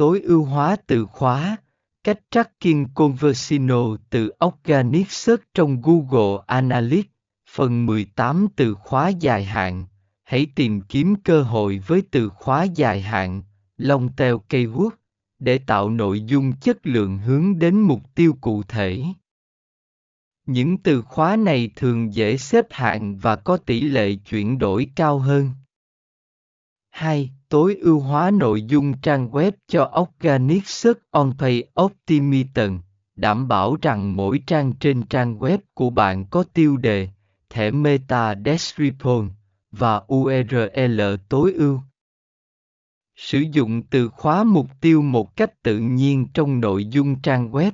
tối ưu hóa từ khóa, cách tracking conversino từ Organic Search trong Google Analytics, phần 18 từ khóa dài hạn. Hãy tìm kiếm cơ hội với từ khóa dài hạn, long tail keyword, để tạo nội dung chất lượng hướng đến mục tiêu cụ thể. Những từ khóa này thường dễ xếp hạng và có tỷ lệ chuyển đổi cao hơn. 2. Tối ưu hóa nội dung trang web cho Organic Search on Page Optimization, đảm bảo rằng mỗi trang trên trang web của bạn có tiêu đề, thẻ meta description và URL tối ưu. Sử dụng từ khóa mục tiêu một cách tự nhiên trong nội dung trang web